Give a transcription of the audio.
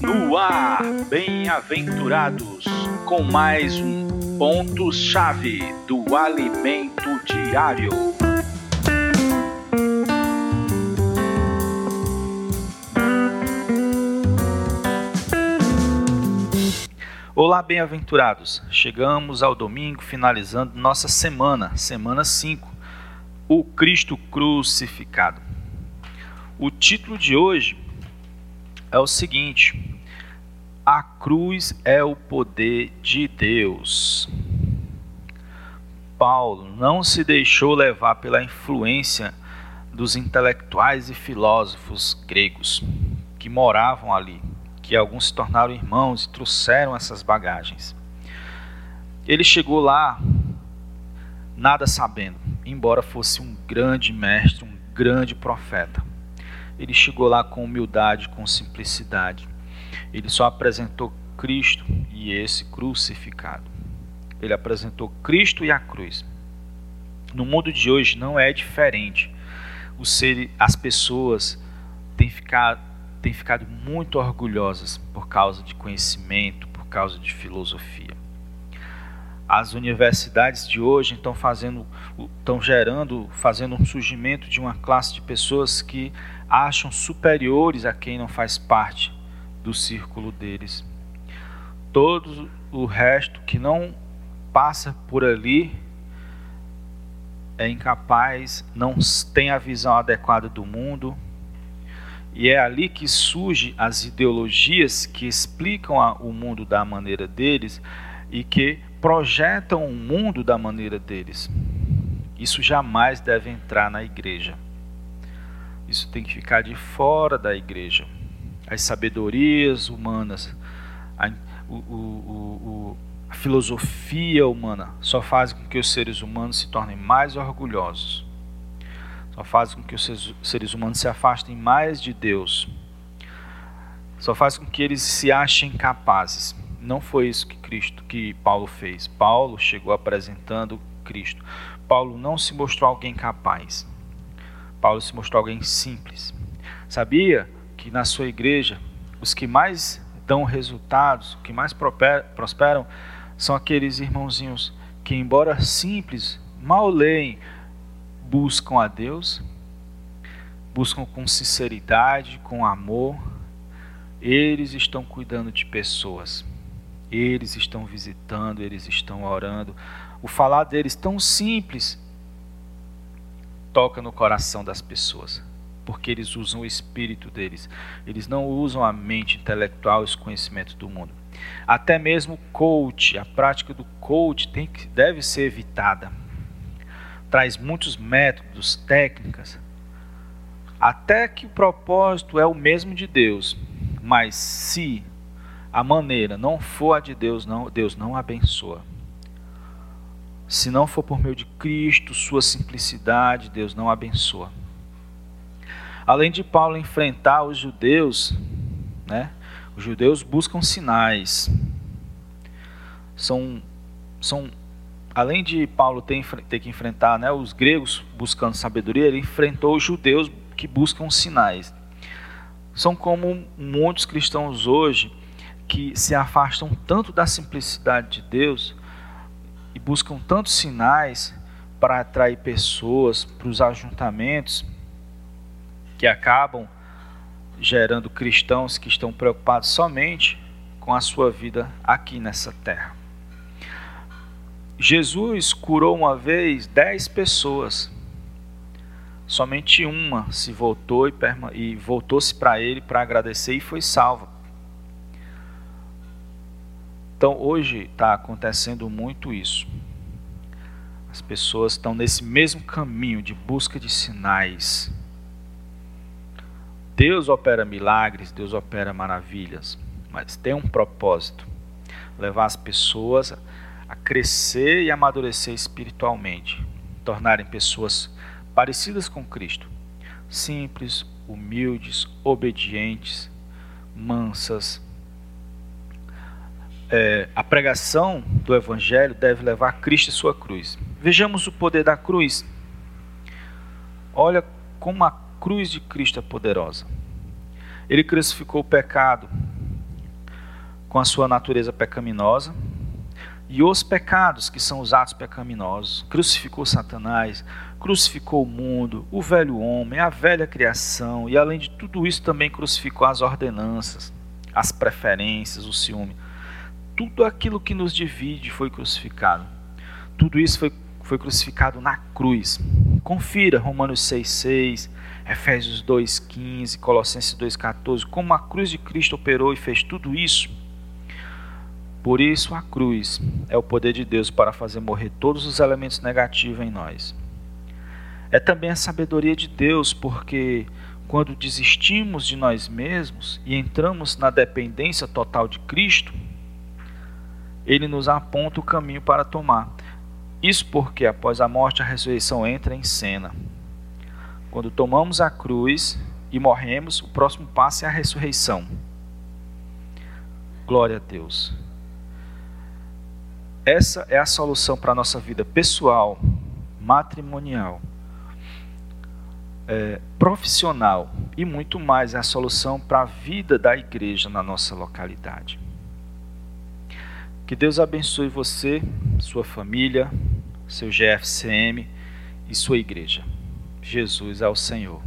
No ar, bem-aventurados, com mais um ponto-chave do alimento diário. Olá, bem-aventurados. Chegamos ao domingo, finalizando nossa semana, semana 5, o Cristo crucificado. O título de hoje é o seguinte: A cruz é o poder de Deus. Paulo não se deixou levar pela influência dos intelectuais e filósofos gregos que moravam ali, que alguns se tornaram irmãos e trouxeram essas bagagens. Ele chegou lá nada sabendo, embora fosse um grande mestre, um grande profeta ele chegou lá com humildade, com simplicidade. Ele só apresentou Cristo e esse crucificado. Ele apresentou Cristo e a cruz. No mundo de hoje não é diferente. O ser, as pessoas têm ficado, têm ficado muito orgulhosas por causa de conhecimento, por causa de filosofia. As universidades de hoje estão fazendo, estão gerando, fazendo um surgimento de uma classe de pessoas que acham superiores a quem não faz parte do círculo deles. Todo o resto que não passa por ali é incapaz, não tem a visão adequada do mundo. E é ali que surgem as ideologias que explicam o mundo da maneira deles e que projetam o mundo da maneira deles. Isso jamais deve entrar na igreja. Isso tem que ficar de fora da igreja. As sabedorias humanas, a, o, o, o, a filosofia humana só faz com que os seres humanos se tornem mais orgulhosos. Só faz com que os seres humanos se afastem mais de Deus. Só faz com que eles se achem capazes. Não foi isso que Cristo, que Paulo fez. Paulo chegou apresentando Cristo. Paulo não se mostrou alguém capaz. Paulo se mostrou alguém simples. Sabia que na sua igreja os que mais dão resultados, que mais prosperam, são aqueles irmãozinhos que, embora simples, mal leem, buscam a Deus, buscam com sinceridade, com amor. Eles estão cuidando de pessoas, eles estão visitando, eles estão orando. O falar deles tão simples toca no coração das pessoas, porque eles usam o espírito deles, eles não usam a mente intelectual e os conhecimentos do mundo. Até mesmo coach, a prática do coach tem que, deve ser evitada. Traz muitos métodos, técnicas, até que o propósito é o mesmo de Deus, mas se a maneira não for a de Deus, não, Deus não abençoa. Se não for por meio de Cristo, sua simplicidade, Deus não abençoa. Além de Paulo enfrentar os judeus, né? Os judeus buscam sinais. São, são além de Paulo ter, ter que enfrentar né, os gregos buscando sabedoria, ele enfrentou os judeus que buscam sinais. São como muitos cristãos hoje que se afastam tanto da simplicidade de Deus e buscam tantos sinais para atrair pessoas para os ajuntamentos que acabam gerando cristãos que estão preocupados somente com a sua vida aqui nessa terra. Jesus curou uma vez dez pessoas. Somente uma se voltou e, voltou-se para ele para agradecer e foi salva. Então hoje está acontecendo muito isso. As pessoas estão nesse mesmo caminho de busca de sinais. Deus opera milagres, Deus opera maravilhas, mas tem um propósito: levar as pessoas a crescer e amadurecer espiritualmente, tornarem pessoas parecidas com Cristo, simples, humildes, obedientes, mansas, é, a pregação do Evangelho deve levar Cristo e sua cruz. Vejamos o poder da cruz. Olha como a cruz de Cristo é poderosa. Ele crucificou o pecado com a sua natureza pecaminosa e os pecados, que são os atos pecaminosos. Crucificou Satanás, crucificou o mundo, o velho homem, a velha criação, e além de tudo isso também crucificou as ordenanças, as preferências, o ciúme. Tudo aquilo que nos divide foi crucificado. Tudo isso foi, foi crucificado na cruz. Confira Romanos 6,6, Efésios 2,15, Colossenses 2,14, como a cruz de Cristo operou e fez tudo isso por isso, a cruz é o poder de Deus para fazer morrer todos os elementos negativos em nós. É também a sabedoria de Deus, porque quando desistimos de nós mesmos e entramos na dependência total de Cristo, ele nos aponta o caminho para tomar. Isso porque após a morte a ressurreição entra em cena. Quando tomamos a cruz e morremos, o próximo passo é a ressurreição. Glória a Deus. Essa é a solução para a nossa vida pessoal, matrimonial, é, profissional e muito mais. É a solução para a vida da igreja na nossa localidade. Que Deus abençoe você, sua família, seu GFCM e sua igreja. Jesus é o Senhor.